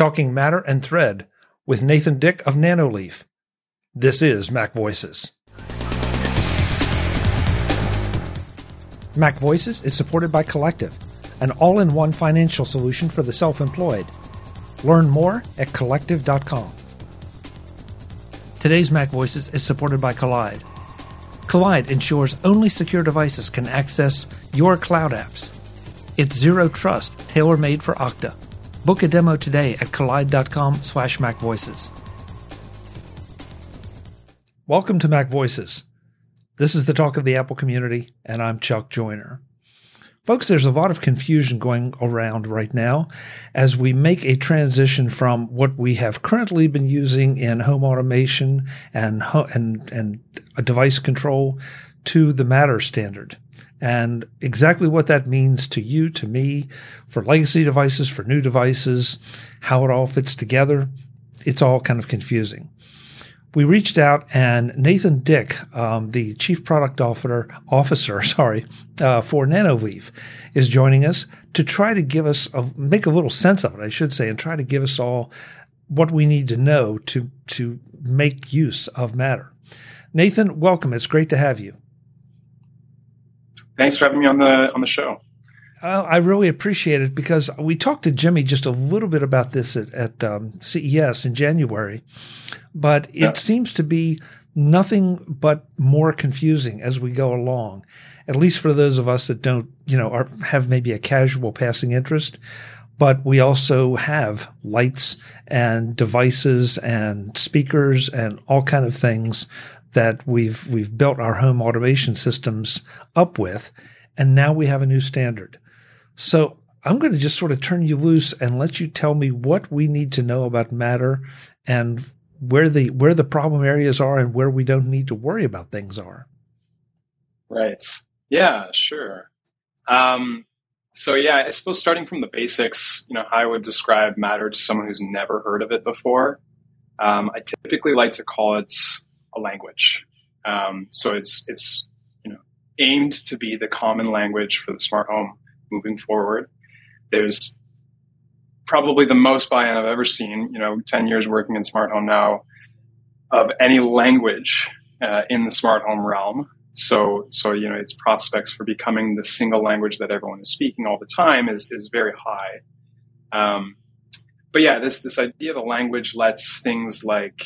talking matter and thread with Nathan Dyck of Nanoleaf. This is Mac Voices. Mac Voices is supported by Collective, an all in one financial solution for the self employed. Learn more at collective.com. Today's Mac Voices is supported by Kolide. Kolide ensures only secure devices can access your cloud apps. It's zero trust, tailor made for Okta. Book a demo today at kolide.com slash macvoices. Welcome to Mac Voices. This is the talk of the Apple community, and I'm Chuck Joiner. Folks, there's a lot of confusion going around right now as we make a transition from what we have currently been using in home automation and, and, and device control to the Matter standard. And exactly what that means to you, to me, for legacy devices, for new devices, how it all fits together, it's all kind of confusing we reached out and Nathan Dyck, um, the chief product officer, officer, sorry, uh, for Nanoleaf, is joining us to try to give us a, make a little sense of it, I should say, and try to give us all what we need to know to to make use of Matter. Nathan, welcome. It's great to have you. Thanks for having me on the on the show. Uh, I really appreciate it because we talked to Jimmy just a little bit about this at, at um, CES in January, but it yeah. seems to be nothing but more confusing as we go along. At least for those of us that don't, you know, are, have maybe a casual passing interest, but we also have lights and devices and speakers and all kind of things that we've we've built our home automation systems up with, and now we have a new standard. So I'm going to just sort of turn you loose and let you tell me what we need to know about matter and where the where the problem areas are and where we don't need to worry about things are. Right. Yeah, sure. Um, so yeah, I suppose starting from the basics, you know, how I would describe matter to someone who's never heard of it before. Um, I typically like to call it a language. Um, so it's it's you know aimed to be the common language for the smart home moving forward. There's probably the most buy-in I've ever seen. You know, ten years working in smart home now of any language uh, in the smart home realm. So, so you know, its prospects for becoming the single language that everyone is speaking all the time is is very high. Um, but yeah, this this idea of a language lets things like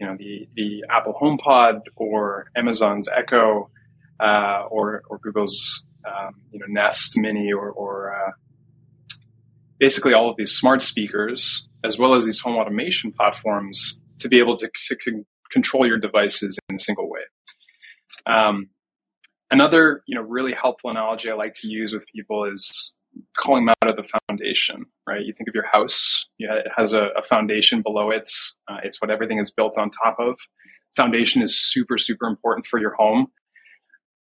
you know the the Apple HomePod or Amazon's Echo uh, or or Google's um, you know, Nest Mini or, or uh, basically all of these smart speakers, as well as these home automation platforms, to be able to, to, control your devices in a single way. Um, another, you know, really helpful analogy I like to use with people is calling of the foundation. Right? You think of your house; yeah, it has a, a foundation below it. Uh, it's what everything is built on top of. Foundation is super, super important for your home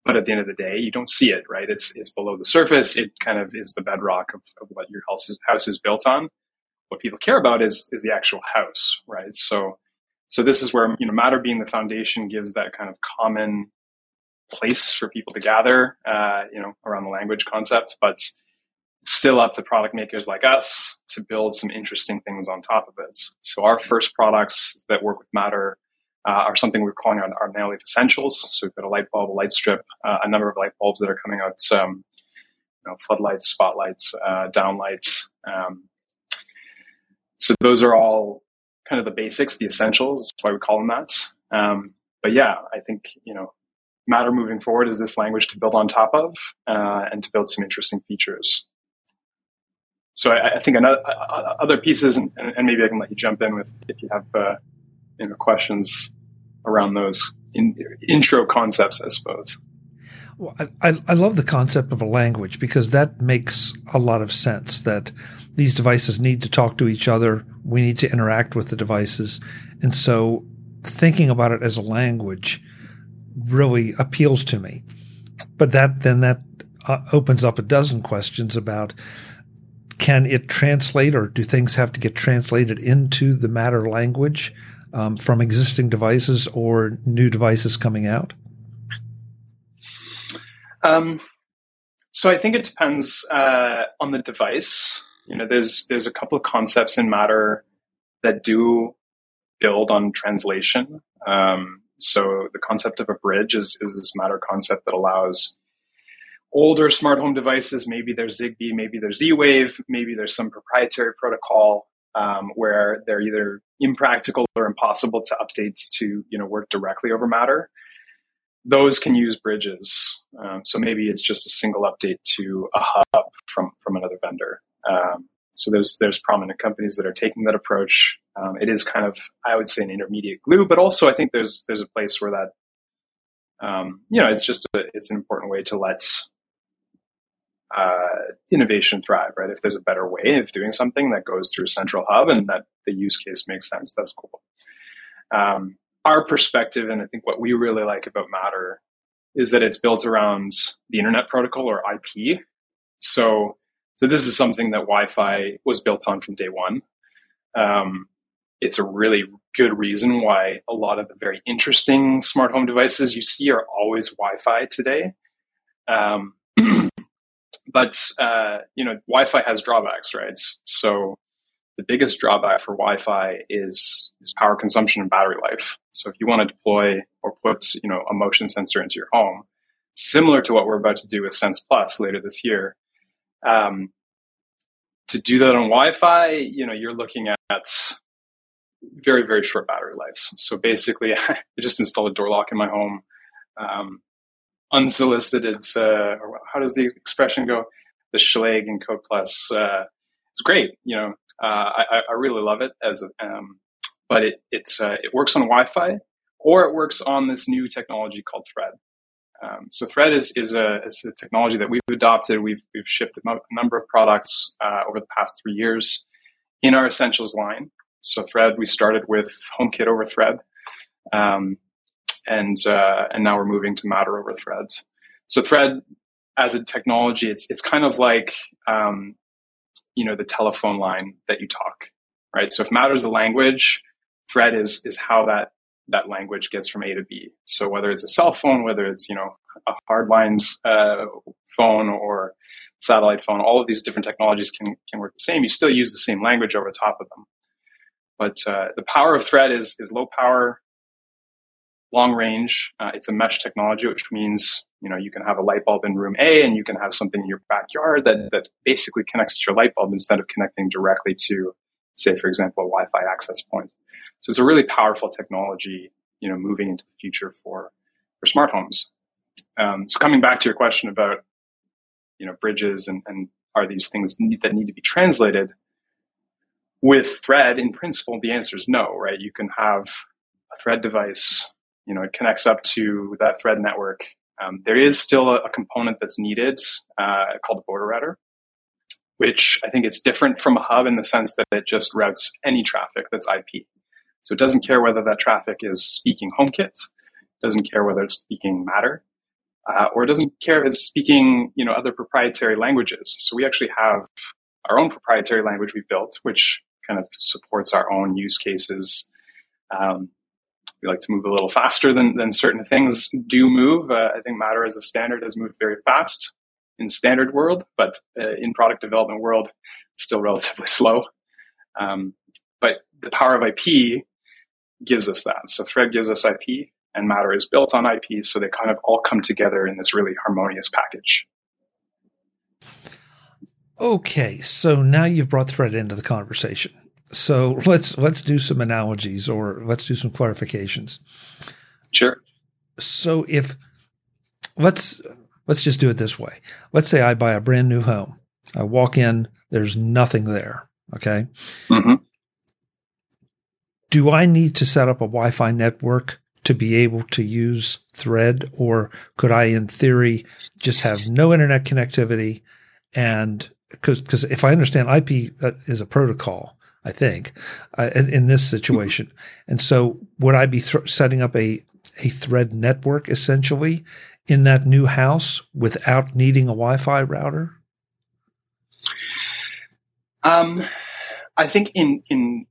but at the end of the day, you don't see it, right? It's it's below the surface. It kind of is the bedrock of, of what your house is, house is built on. What people care about is is the actual house, right? So so this is where you know matter being the foundation gives that kind of common place for people to gather, uh, you know, around the language concept, but still up to product makers like us to build some interesting things on top of it. So our first products that work with Matter uh, are something we're calling our, our Nanoleaf Essentials. So we've got a light bulb, a light strip, uh, a number of light bulbs that are coming out, um, you know, floodlights, spotlights, uh, downlights. Um, so those are all kind of the basics, the essentials. That's why we call them that. Um, but yeah, I think you know, Matter moving forward is this language to build on top of uh, and to build some interesting features. So I, I think another, other pieces, and, and, maybe I can let you jump in with if you have uh, you know questions around those in, intro concepts, I suppose. Well, I, I love the concept of a language because that makes a lot of sense that these devices need to talk to each other. We need to interact with the devices. And so thinking about it as a language really appeals to me. But that, then that uh, opens up a dozen questions about can it translate or do things have to get translated into the matter language? um, from existing devices or new devices coming out? Um, so I think it depends uh, on the device. You know, there's there's a couple of concepts in Matter that do build on translation. Um, so the concept of a bridge is is this Matter concept that allows older smart home devices. Maybe there's Zigbee, maybe there's Z-Wave, maybe there's some proprietary protocol um, where they're either impractical or impossible to update to you know work directly over Matter those can use bridges. Um, so maybe it's just a single update to a hub from from another vendor. Um, so there's there's prominent companies that are taking that approach. Um, it is kind of I would say an intermediate glue, but also I think there's there's a place where that um, you know it's just a, it's an important way to let uh, innovation thrive. Right, if there's a better way of doing something that goes through central hub and that the use case makes sense, that's cool. Um, our perspective, and I think what we really like about Matter is that it's built around the Internet Protocol or IP. So, so this is something that Wi-Fi was built on from day one. Um, it's a really good reason why a lot of the very interesting smart home devices you see are always Wi-Fi today. Um, but uh, you know, Wi-Fi has drawbacks, right? So the biggest drawback for Wi-Fi is is power consumption and battery life. So if you want to deploy or put you know a motion sensor into your home, similar to what we're about to do with Sense Plus later this year, um, to do that on Wi-Fi, you know you're looking at very very short battery lives. So basically, I just installed a door lock in my home, um, unsolicited. Uh, how does the expression go? The Schlage Encode Plus. Uh, it's great. You know, uh, I, I, really love it as a, um, but it it's uh, it works on Wi-Fi or it works on this new technology called Thread. Um, so Thread is is a, is a, technology that we've adopted. We've we've shipped a number of products uh, over the past three years in our essentials line. So Thread, we started with HomeKit over Thread, um, and uh, and now we're moving to Matter over Thread. So Thread as a technology, it's it's kind of like um, you know the telephone line that you talk right? So if Matter is the language thread is is how that that language gets from a to b. So whether it's a cell phone whether it's you know a hardline uh, phone or satellite phone all of these different technologies can can work the same. You still use the same language over top of them. But uh, the power of thread is is low power long range uh, it's a mesh technology which means you know you can have a light bulb in room A and you can have something in your backyard that that basically connects to your light bulb instead of connecting directly to say for example a Wi-Fi access point. So it's a really powerful technology, you know, moving into the future for for smart homes. Um, so coming back to your question about you know bridges and, and are these things that need to be translated with thread in principle the answer is no right you can have a thread device you know it connects up to that thread network um, there is still a, a component that's needed uh, called a border router, which I think it's different from a hub in the sense that it just routes any traffic that's IP. So it doesn't care whether that traffic is speaking HomeKit, doesn't care whether it's speaking Matter, uh, or it doesn't care if it's speaking you know other proprietary languages. So we actually have our own proprietary language we built, which kind of supports our own use cases. Um, we like to move a little faster than, than certain things do move. Uh, I think Matter as a standard has moved very fast in standard world, but uh, in product development world, still relatively slow. Um, but the power of IP gives us that. So Thread gives us IP, and Matter is built on IP, so they kind of all come together in this really harmonious package. Okay, so now you've brought Thread into the conversation. So let's let's do some analogies or let's do some clarifications. Sure. So if let's let's just do it this way. Let's say I buy a brand new home. I walk in, there's nothing there. Okay. Mm-hmm. Do I need to set up a Wi-Fi network to be able to use Thread, or could I, in theory, just have no internet connectivity? And because because if I understand, IP uh, is a protocol, I think, uh, in, in, this situation. And so, would I be th- setting up a a thread network essentially in that new house without needing a Wi-Fi router? Um, I think in in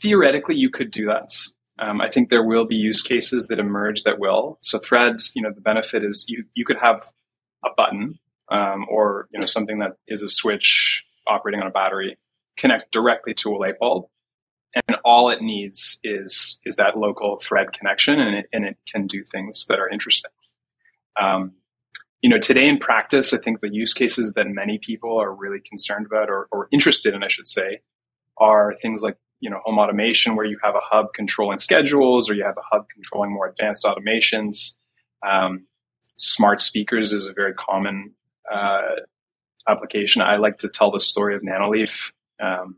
theoretically you could do that. Um, I think there will be use cases that emerge that will. So threads, you know, the benefit is you you could have a button um, or you know something that is a switch operating on a battery connect directly to a light bulb, and all it needs is is that local thread connection, and it and it can do things that are interesting. Um, you know, today in practice, I think the use cases that many people are really concerned about or, or interested in, I should say, are things like you know home automation, where you have a hub controlling schedules, or you have a hub controlling more advanced automations. Um, smart speakers is a very common uh, application. I like to tell the story of Nanoleaf. Um,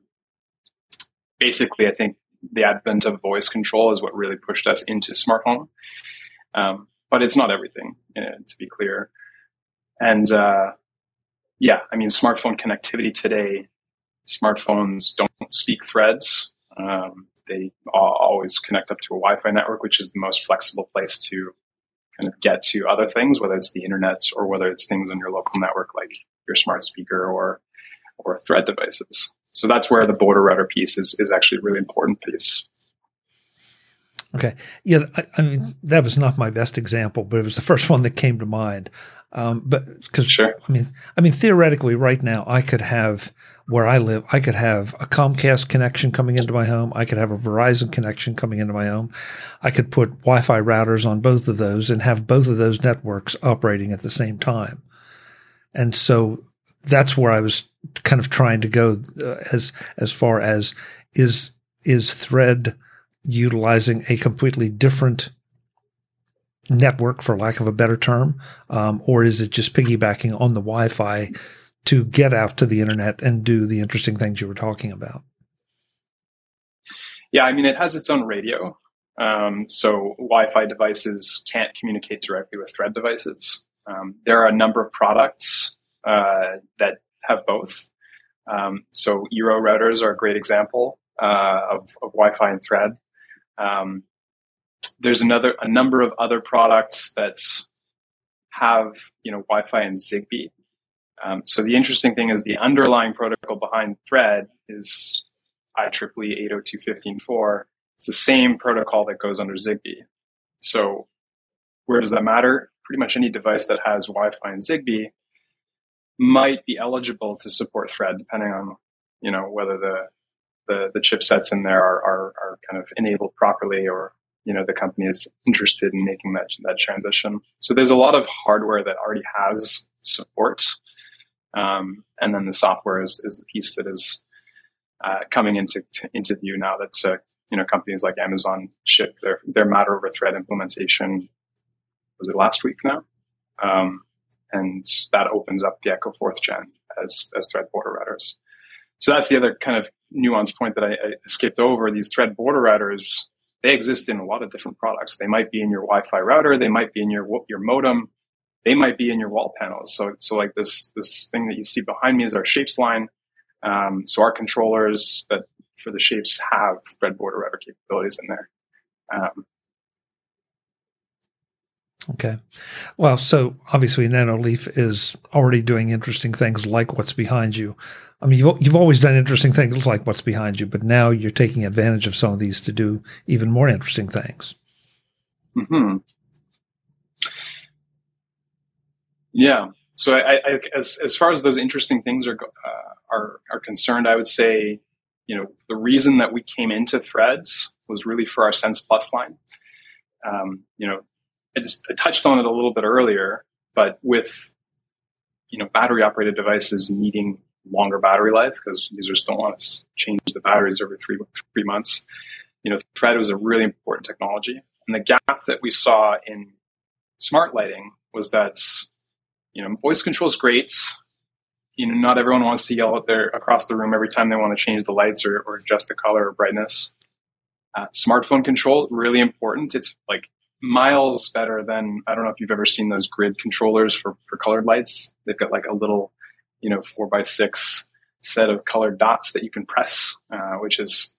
basically, I think the advent of voice control is what really pushed us into smart home. Um, but it's not everything, uh, to be clear. And uh, yeah, I mean, smartphone connectivity today, smartphones don't speak threads. Um, they always connect up to a Wi Fi network, which is the most flexible place to kind of get to other things, whether it's the internet or whether it's things on your local network like your smart speaker or or thread devices. So that's where the border router piece is is actually a really important piece. Okay, yeah, I, I mean that was not my best example, but it was the first one that came to mind. Um, but because sure. I mean, I mean, theoretically, right now, I could have where I live, I could have a Comcast connection coming into my home. I could have a Verizon connection coming into my home. I could put Wi-Fi routers on both of those and have both of those networks operating at the same time. And so that's where I was kind of trying to go uh, as as far as is is Thread utilizing a completely different network, for lack of a better term, um, or is it just piggybacking on the Wi-Fi to get out to the internet and do the interesting things you were talking about? Yeah, I mean, it has its own radio. Um, so Wi-Fi devices can't communicate directly with Thread devices. Um, there are a number of products uh, that have both. Um, so Eero routers are a great example uh, of, of, Wi-Fi and Thread. Um, there's another a number of other products that have you know Wi-Fi and Zigbee. Um, so the interesting thing is the underlying protocol behind Thread is IEEE 802.15.4. It's the same protocol that goes under Zigbee. So where does that matter? Pretty much any device that has Wi-Fi and Zigbee might be eligible to support Thread, depending on you know whether the the, the chipsets in there are, are, are kind of enabled properly or you know the company is interested in making that that transition. So there's a lot of hardware that already has support, um, and then the software is, is the piece that is uh, coming into into view now that uh, you know companies like Amazon shipped their their Matter over Thread implementation. Was it last week now? Um, and that opens up the Echo fourth gen as as Thread border routers. So that's the other kind of nuanced point that I, I skipped over. These Thread border routers they exist in a lot of different products. They might be in your Wi-Fi router. They might be in your your modem. They might be in your wall panels. So so like this this thing that you see behind me is our shapes line. Um, so our controllers that for the shapes have Thread border router capabilities in there. Um, Okay. Well, so obviously Nanoleaf is already doing interesting things like what's behind you. I mean, you've, you've always done interesting things like what's behind you, but now you're taking advantage of some of these to do even more interesting things. Hmm. Yeah. So, I, I, as as far as those interesting things are uh, are are concerned, I would say, you know, the reason that we came into Threads was really for our Sense Plus line. Um, you know, I just I touched on it a little bit earlier, but with you know battery operated devices needing longer battery life because users don't want to change the batteries every three three months. You know, Thread was a really important technology, and the gap that we saw in smart lighting was that you know voice control is great. You know, not everyone wants to yell out there across the room every time they want to change the lights or, or adjust the color or brightness. Uh, smartphone control really important. It's like miles better than I don't know if you've ever seen those grid controllers for for colored lights. They've got like a little you know four by six set of colored dots that you can press, uh, which is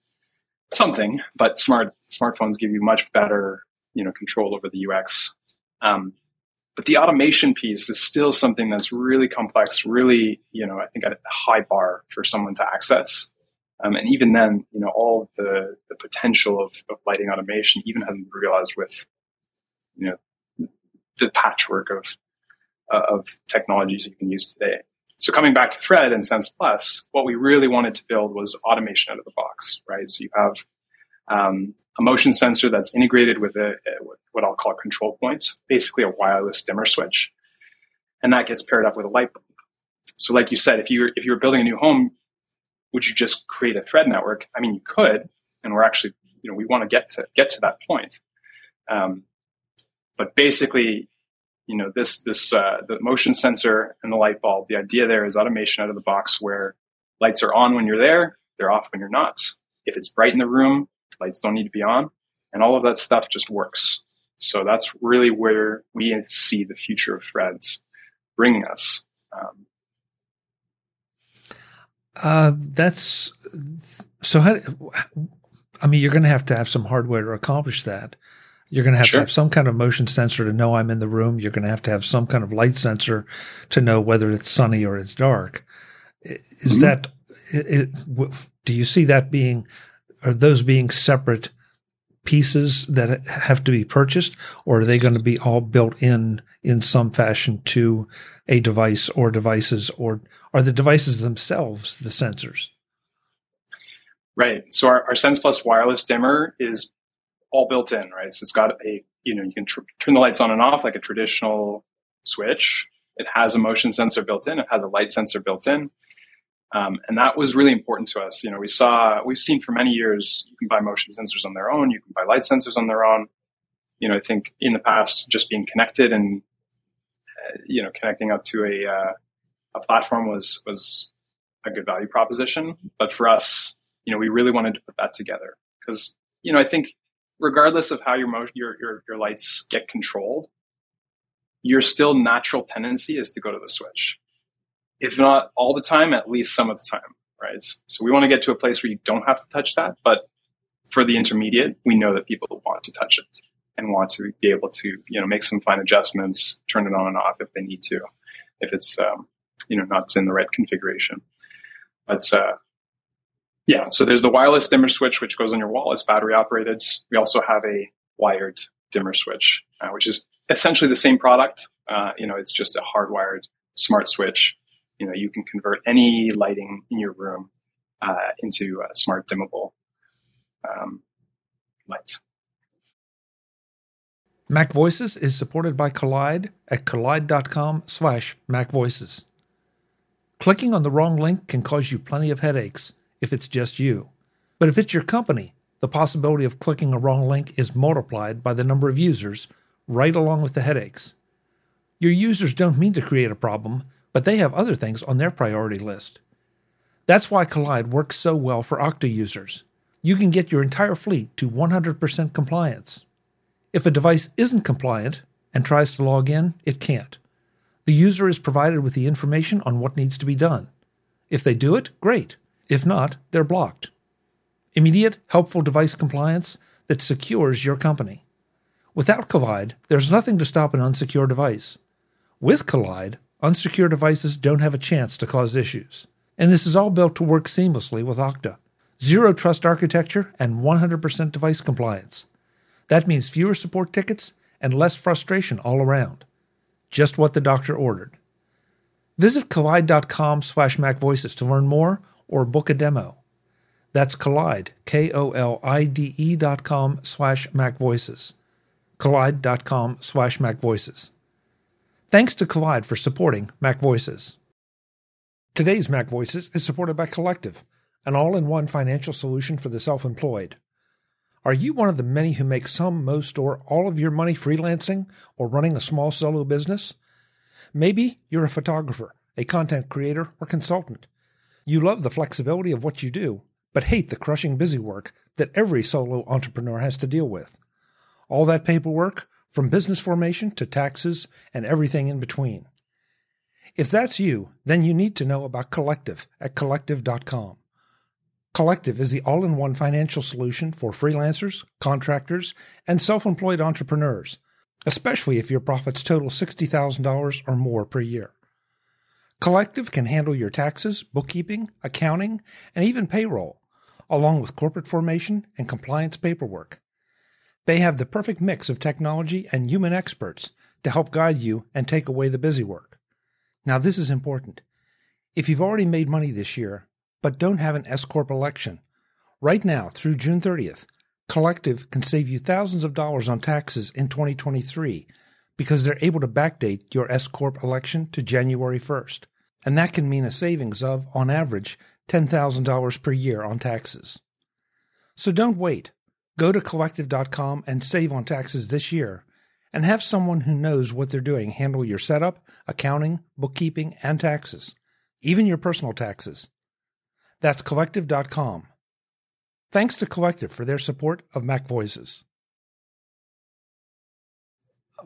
something. But smart smartphones give you much better you know control over the UX. Um, but the automation piece is still something that's really complex, really you know I think at a high bar for someone to access. Um, and even then, you know, all the, the potential of, of lighting automation even hasn't been realized with, you know, the patchwork of, uh, of technologies you can use today. so coming back to Thread and Sense Plus, what we really wanted to build was automation out of the box, right? So you have um, a motion sensor that's integrated with a, a, what I'll call control points, basically a wireless dimmer switch, and that gets paired up with a light bulb. So, like you said, if you if you were building a new home, would you just create a thread network? I mean, you could, and we're actually, you know, we want to get to get to that point. Um, but basically, you know, this this uh, the motion sensor and the light bulb. The idea there is automation out of the box, where lights are on when you're there, they're off when you're not. If it's bright in the room, lights don't need to be on, and all of that stuff just works. So that's really where we see the future of threads bringing us. Um, uh, that's so. How, I mean, you're going to have to have some hardware to accomplish that. You're going to have sure. to have some kind of motion sensor to know I'm in the room. You're going to have to have some kind of light sensor to know whether it's sunny or it's dark. Is mm-hmm. that? It, it, do you see that being? Are those being separate pieces that have to be purchased, or are they going to be all built in in some fashion to a device or devices, or are the devices themselves the sensors? Right. So our, our Sense Plus wireless dimmer is all built in, right? So it's got a you know you can tr- turn the lights on and off like a traditional switch. It has a motion sensor built in. It has a light sensor built in. Um, and that was really important to us. You know, we saw, we've seen for many years, you can buy motion sensors on their own, you can buy light sensors on their own. You know, I think in the past, just being connected and, uh, you know, connecting up to a, uh, a platform was, was a good value proposition. But for us, you know, we really wanted to put that together because, you know, I think regardless of how your, your, your, your lights get controlled, your still natural tendency is to go to the switch if not all the time, at least some of the time, right? So we want to get to a place where you don't have to touch that, but for the intermediate, we know that people want to touch it and want to be able to, you know, make some fine adjustments, turn it on and off if they need to, if it's, um, you know, not in the right configuration. But uh, yeah, so there's the wireless dimmer switch, which goes on your wall. It's battery operated. We also have a wired dimmer switch, uh, which is essentially the same product. Uh, you know, it's just a hardwired smart switch you know you can convert any lighting in your room uh, into a smart dimmable um, light. Mac Voices is supported by Kolide at kolide.com slash macvoices. Clicking on the wrong link can cause you plenty of headaches if it's just you. But if it's your company, the possibility of clicking a wrong link is multiplied by the number of users right along with the headaches. Your users don't mean to create a problem, but they have other things on their priority list. That's why Kolide works so well for Okta users. You can get your entire fleet to 100% compliance. If a device isn't compliant and tries to log in, it can't. The user is provided with the information on what needs to be done. If they do it, great. If not, they're blocked. Immediate, helpful device compliance that secures your company. Without Kolide, there's nothing to stop an unsecure device. With Kolide, unsecure devices don't have a chance to cause issues. And this is all built to work seamlessly with Okta. Zero trust architecture and 100% device compliance. That means fewer support tickets and less frustration all around. Just what the doctor ordered. Visit kolide.com slash macvoices to learn more or book a demo. That's Kolide, K-O-L-I-D-E dot com slash macvoices. Kolide.com slash macvoices. Thanks to Kolide for supporting Mac Voices. Today's Mac Voices is supported by Collective, an all in one financial solution for the self employed. Are you one of the many who make some, most, or all of your money freelancing or running a small solo business? Maybe you're a photographer, a content creator, or consultant. You love the flexibility of what you do, but hate the crushing busy work that every solo entrepreneur has to deal with. All that paperwork, from business formation to taxes and everything in between. If that's you, then you need to know about Collective at collective.com. Collective is the all in one financial solution for freelancers, contractors, and self employed entrepreneurs, especially if your profits total $60,000 or more per year. Collective can handle your taxes, bookkeeping, accounting, and even payroll, along with corporate formation and compliance paperwork. They have the perfect mix of technology and human experts to help guide you and take away the busy work. Now, this is important. If you've already made money this year, but don't have an S Corp election, right now through June 30th, Collective can save you thousands of dollars on taxes in 2023 because they're able to backdate your S Corp election to January 1st. And that can mean a savings of, on average, $10,000 per year on taxes. So don't wait. Go to collective.com and save on taxes this year and have someone who knows what they're doing handle your setup, accounting, bookkeeping, and taxes even your personal taxes. That's collective.com. Thanks to Collective for their support of Mac Voices.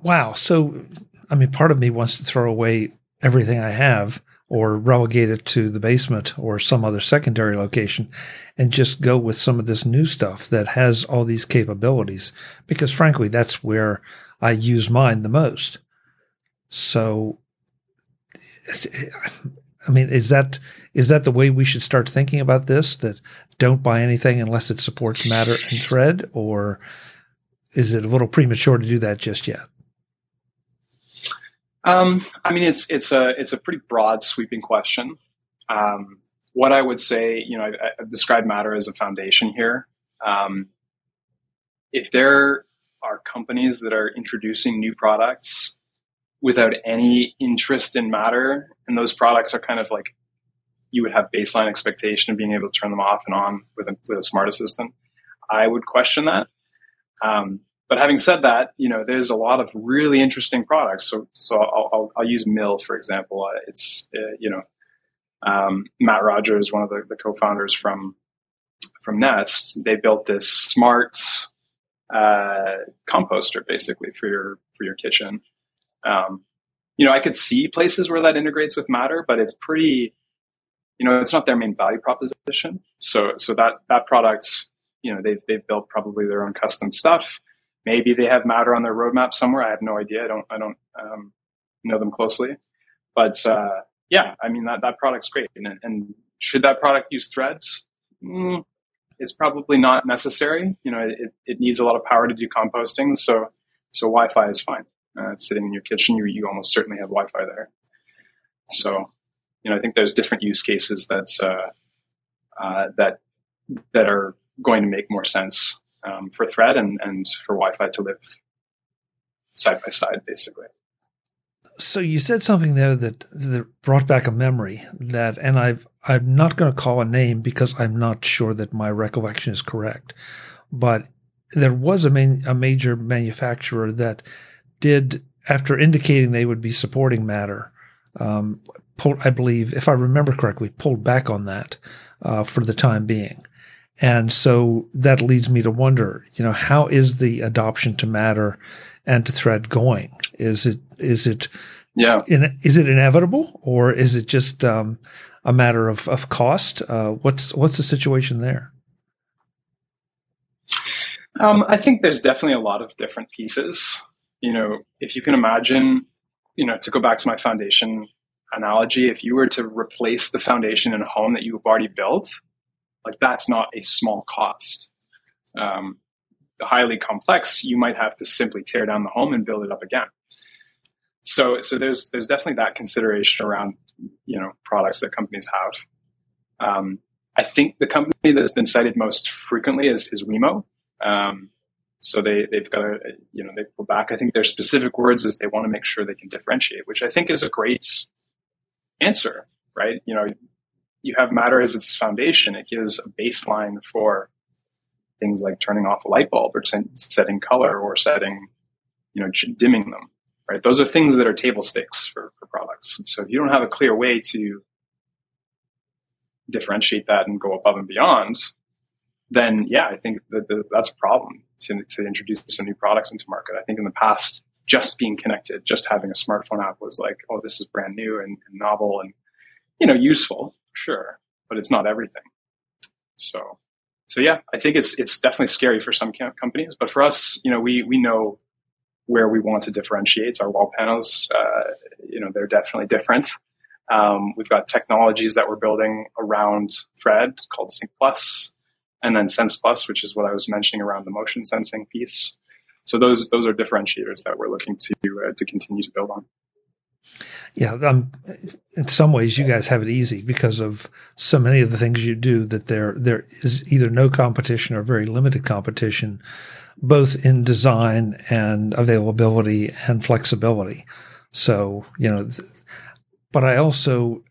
Wow. So, I mean, part of me wants to throw away everything I have or relegate it to the basement or some other secondary location and just go with some of this new stuff that has all these capabilities because frankly, that's where I use mine the most. So I mean, is that is that the way we should start thinking about this? That don't buy anything unless it supports Matter and Thread, or is it a little premature to do that just yet? Um, I mean, it's it's a it's a pretty broad, sweeping question. Um, what I would say, you know, I, have described Matter as a foundation here. Um, if there are companies that are introducing new products without any interest in matter. And those products are kind of like you would have baseline expectation of being able to turn them off and on with a, with a smart assistant. I would question that. Um, but having said that, you know, there's a lot of really interesting products. So, so I'll, I'll, I'll use Mill for example. Uh, it's uh, you know, um, Matt Rogers, one of the, the, co-founders from from Nest. They built this smart uh, composter basically for your for your kitchen. Um, you know, I could see places where that integrates with Matter, but it's pretty, you know, it's not their main value proposition. So, so that that product, you know, they've they've built probably their own custom stuff. Maybe they have Matter on their roadmap somewhere. I have no idea. I don't I don't um, know them closely, but uh, yeah, I mean that that product's great. And, and should that product use Threads? Mm, it's probably not necessary. You know, it, it needs a lot of power to do composting. So so Wi-Fi is fine uh, it's sitting in your kitchen, you, you almost certainly have Wi-Fi there. So, you know, I think there's different use cases that's uh, uh, that that are going to make more sense um, for Thread and, and for Wi-Fi to live side by side, basically. So you said something there that that brought back a memory that, and I've I'm not going to call a name because I'm not sure that my recollection is correct, but there was a main, a major manufacturer that did, after indicating they would be supporting Matter, um, pulled, I believe, if I remember correctly, pulled back on that uh, for the time being. And so that leads me to wonder, you know, how is the adoption to Matter and to Thread going? Is it is it yeah in, is it inevitable or is it just um, a matter of of cost? Uh, what's what's the situation there? Um, I think there's definitely a lot of different pieces you know, if you can imagine, you know, to go back to my foundation analogy, if you were to replace the foundation in a home that you've already built, like that's not a small cost. Um, highly complex, you might have to simply tear down the home and build it up again. So, so there's there's definitely that consideration around you know products that companies have. Um, I think the company that's been cited most frequently is, is Wemo. Um, so they, they've got to, you know, they pull back. I think their specific words is they want to make sure they can differentiate, which I think is a great answer, right? You know, you have matter as its foundation. It gives a baseline for things like turning off a light bulb or setting color or setting, you know, dimming them, right? Those are things that are table stakes for, for products. So if you don't have a clear way to differentiate that and go above and beyond, then yeah, I think that that's a problem to, to introduce some new products into market. I think in the past, just being connected, just having a smartphone app was like, oh, this is brand new and, and novel and you know useful, sure, but it's not everything. So, so yeah, I think it's it's definitely scary for some companies, but for us, you know, we we know where we want to differentiate our wall panels. Uh, you know, they're definitely different. Um, we've got technologies that we're building around Thread called Sync Plus and then Sense Plus, which is what I was mentioning around the motion sensing piece. So those those are differentiators that we're looking to uh, to continue to build on. Yeah, um, in some ways, you guys have it easy because of so many of the things you do. That there there is either no competition or very limited competition, both in design and availability and flexibility. So you know, but I also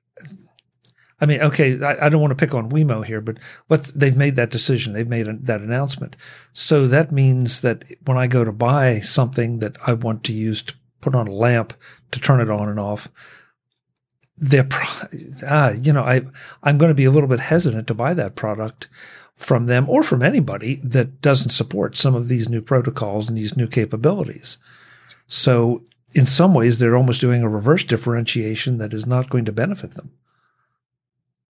I mean, okay, I, I, don't want to pick on Wemo here, but what's they've made that decision. They've made a, that announcement. So that means that when I go to buy something that I want to use to put on a lamp to turn it on and off, they're, ah, you know, I, I'm going to be a little bit hesitant to buy that product from them or from anybody that doesn't support some of these new protocols and these new capabilities. So in some ways, they're almost doing a reverse differentiation that is not going to benefit them.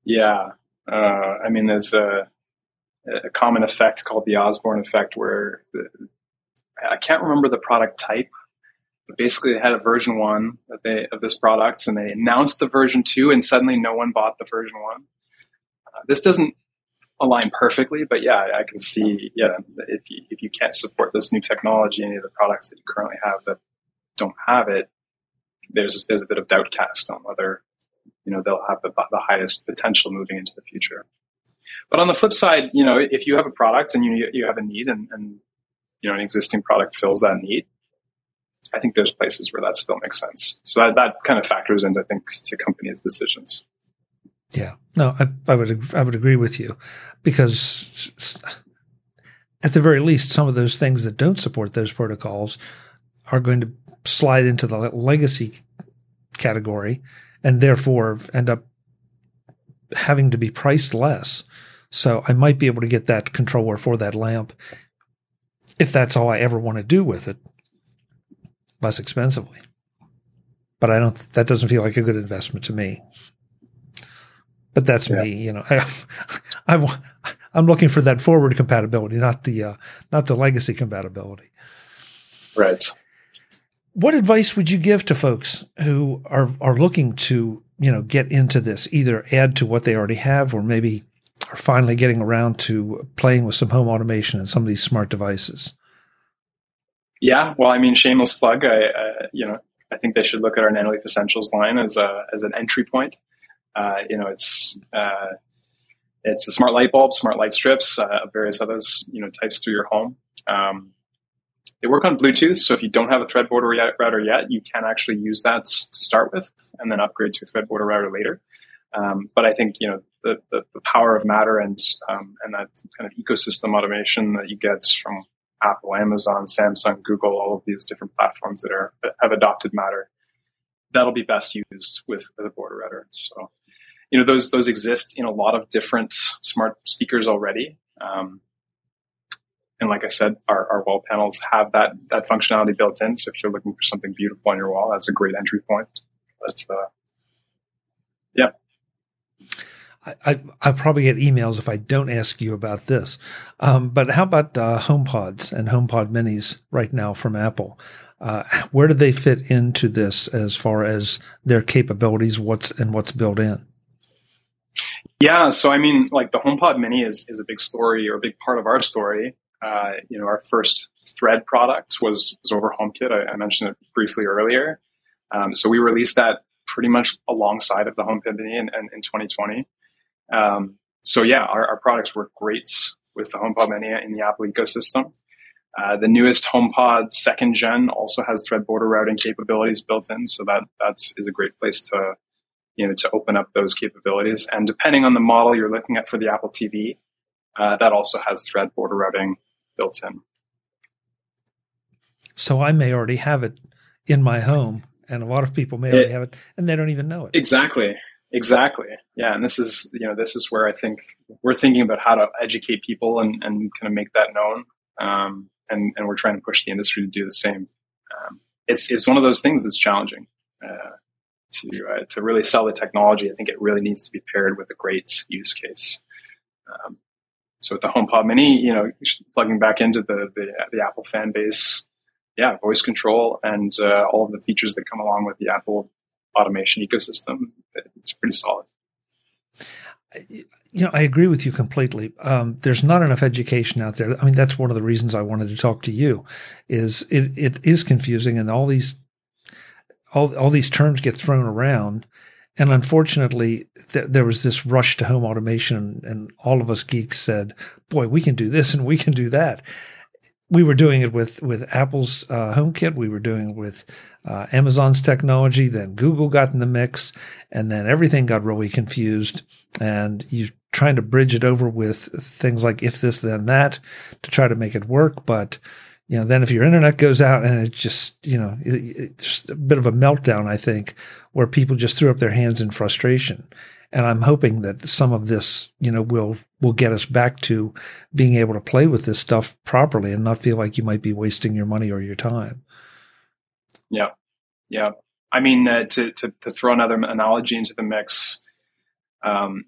Yeah. Uh, I mean, there's a, a, common effect called the Osborne effect where the, I can't remember the product type, basically they had a version one of, they, of this product and they announced the version two and suddenly no one bought the version one. Uh, this doesn't align perfectly, but yeah, I can see, yeah, if you, if you can't support this new technology, any of the products that you currently have that don't have it, there's, there's a bit of doubt cast on whether you know they'll have the, the highest potential moving into the future. But on the flip side, you know, if you have a product and you you have a need and, and you know an existing product fills that need, I think there's places where that still makes sense. So that, that kind of factors into I think to companies' decisions. Yeah, no, I, I would I would agree with you because at the very least, some of those things that don't support those protocols are going to slide into the legacy category and therefore end up having to be priced less. So I might be able to get that controller for that lamp if that's all I ever want to do with it less expensively. But I don't, that doesn't feel like a good investment to me. But that's yeah. me, you know, I, I, I'm looking for that forward compatibility, not the, uh, not the legacy compatibility. Right what advice would you give to folks who are are looking to you know get into this either add to what they already have or maybe are finally getting around to playing with some home automation and some of these smart devices yeah well i mean shameless plug i uh, you know i think they should look at our nanoleaf essentials line as a as an entry point uh, you know it's uh, it's a smart light bulb smart light strips uh, various others you know types through your home um, they work on Bluetooth, so if you don't have a Thread border router yet, you can actually use that to start with, and then upgrade to a Thread border router later. Um, but I think you know the, the, the power of Matter and um, and that kind of ecosystem automation that you get from Apple, Amazon, Samsung, Google, all of these different platforms that are have adopted Matter, that'll be best used with, with a border router. So, you know, those those exist in a lot of different smart speakers already. Um, and like I said, our, our wall panels have that that functionality built in. So if you're looking for something beautiful on your wall, that's a great entry point. That's uh, yeah. I, I probably get emails if I don't ask you about this. Um, but how about uh, HomePods and HomePod Minis right now from Apple? Uh, where do they fit into this as far as their capabilities? What's and what's built in? Yeah, so I mean, like the HomePod Mini is is a big story or a big part of our story. Uh, you know, our first thread product was, was over HomeKit. I, I mentioned it briefly earlier. Um, so we released that pretty much alongside of the HomePod Mini in, in, in 2020. Um, so yeah, our, our, products work great with the HomePod Mini in the Apple ecosystem. Uh, the newest HomePod second gen also has thread border routing capabilities built in, so that that is a great place to you know to open up those capabilities. And depending on the model you're looking at for the Apple TV, uh, that also has thread border routing built in. So I may already have it in my home, and a lot of people may already have it, and they don't even know it. Exactly. Exactly. Yeah, and this is you know this is where I think we're thinking about how to educate people and, and kind of make that known, um, and and we're trying to push the industry to do the same. Um, it's it's one of those things that's challenging uh, to uh, to really sell the technology. I think it really needs to be paired with a great use case. Um, so with the HomePod Mini, you know, plugging back into the the, the Apple fan base, yeah, voice control and uh, all of the features that come along with the Apple automation ecosystem, it's pretty solid. You know, I agree with you completely. Um, there's not enough education out there. I mean, that's one of the reasons I wanted to talk to you. Is it it is confusing, and all these all all these terms get thrown around, and unfortunately, th- there was this rush to home automation, and all of us geeks said, "Boy, we can do this and we can do that." We were doing it with with Apple's uh, HomeKit. We were doing it with uh, Amazon's technology. Then Google got in the mix, and then everything got really confused. And you trying to bridge it over with things like if this then that to try to make it work, but you know, then if your internet goes out and it just, you know, it, just a bit of a meltdown, I think, where people just threw up their hands in frustration. And I'm hoping that some of this, you know, will, will get us back to being able to play with this stuff properly and not feel like you might be wasting your money or your time. Yeah. Yeah. I mean, uh, to, to, to throw another analogy into the mix, um,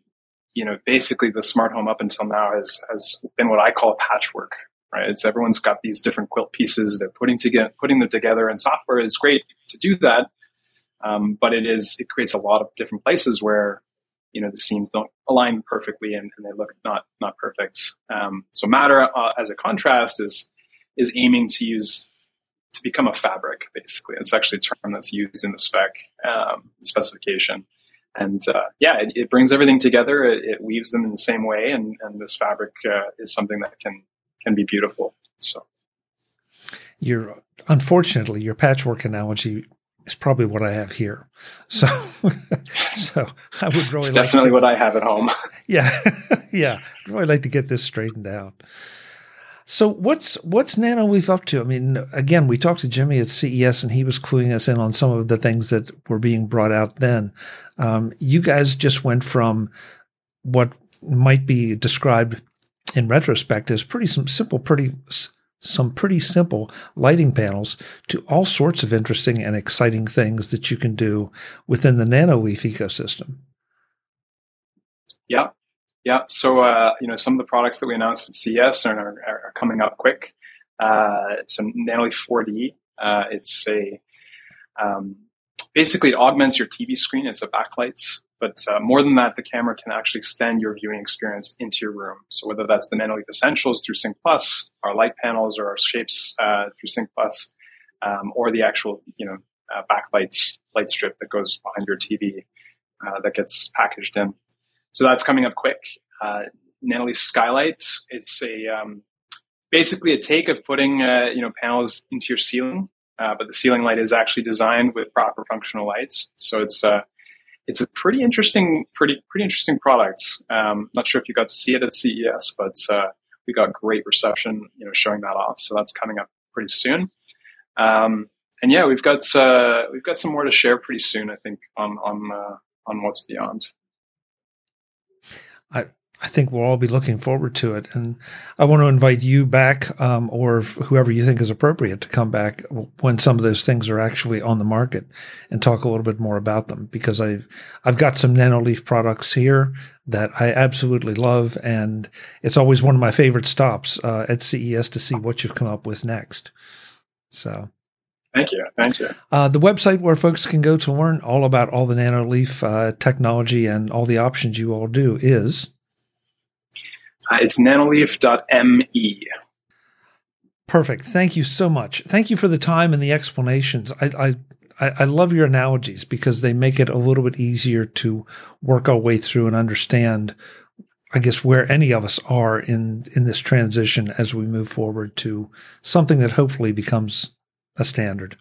you know, basically the smart home up until now has, has been what I call a patchwork right? It's everyone's got these different quilt pieces. They're putting together, putting them together, and software is great to do that. Um, but it is it creates a lot of different places where you know the seams don't align perfectly and, and they look not not perfect. Um, so Matter uh, as a contrast is is aiming to use to become a fabric basically. It's actually a term that's used in the spec um, specification. And uh, yeah, it, it, brings everything together. It, it, weaves them in the same way, and, and this fabric uh, is something that can can be beautiful. So, your unfortunately your patchwork analogy is probably what I have here. So, so I would really like definitely what I have at home. Yeah, yeah, I'd really like to get this straightened out. So what's what's Nanoleaf up to? I mean, again, we talked to Jimmy at CES, and he was cluing us in on some of the things that were being brought out then. Um, you guys just went from what might be described in retrospect as pretty some simple, pretty some pretty simple lighting panels to all sorts of interesting and exciting things that you can do within the Nanoleaf ecosystem. Yeah, yeah. So uh, you know, some of the products that we announced at CES are, are, coming up quick. Uh, it's a Nanoleaf 4D. Uh, it's a um, basically it augments your TV screen. It's a backlight but uh, more than that, the camera can actually extend your viewing experience into your room. So whether that's the Nanoleaf Essentials through Sync Plus, our light panels, or our shapes uh, through Sync Plus, um, or the actual you know uh, backlight light strip that goes behind your TV uh, that gets packaged in. So that's coming up quick. Uh, Nanoleaf Skylight. It's a um, basically a take of putting uh, you know panels into your ceiling, but the ceiling light is actually designed with proper functional lights. So it's it's a pretty interesting, pretty pretty interesting product. Um, not sure if you got to see it at CES, but uh, we got great reception, you know, showing that off. So that's coming up pretty soon. Um, and yeah, we've got uh, we've got some more to share pretty soon. I think on on uh, on what's beyond. I I think we'll all be looking forward to it. And I want to invite you back, um, or whoever you think is appropriate to come back when some of those things are actually on the market and talk a little bit more about them because I've, I've got some Nanoleaf products here that I absolutely love. And it's always one of my favorite stops, uh, at CES to see what you've come up with next. So. Thank you. Thank you. Uh, the website where folks can go to learn all about all the Nanoleaf uh, technology and all the options you all do is uh, it's nanoleaf.me. Perfect. Thank you so much. Thank you for the time and the explanations. I, I, I love your analogies because they make it a little bit easier to work our way through and understand, I guess, where any of us are in, in this transition as we move forward to something that hopefully becomes a standard.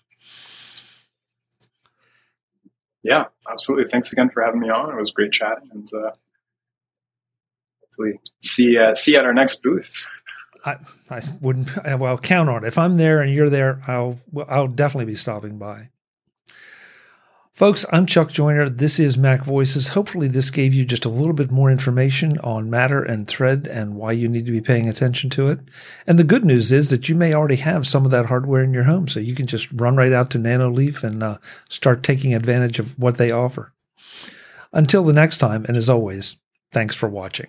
Yeah, absolutely. Thanks again for having me on. It was great chatting and uh, hopefully see uh, see you at our next booth. I, I wouldn't. Well, count on it. If I'm there and you're there, I'll I'll definitely be stopping by. Folks, I'm Chuck Joiner. This is Mac Voices. Hopefully, this gave you just a little bit more information on Matter and Thread and why you need to be paying attention to it. And the good news is that you may already have some of that hardware in your home, so you can just run right out to Nanoleaf and uh, start taking advantage of what they offer. Until the next time, and as always, thanks for watching.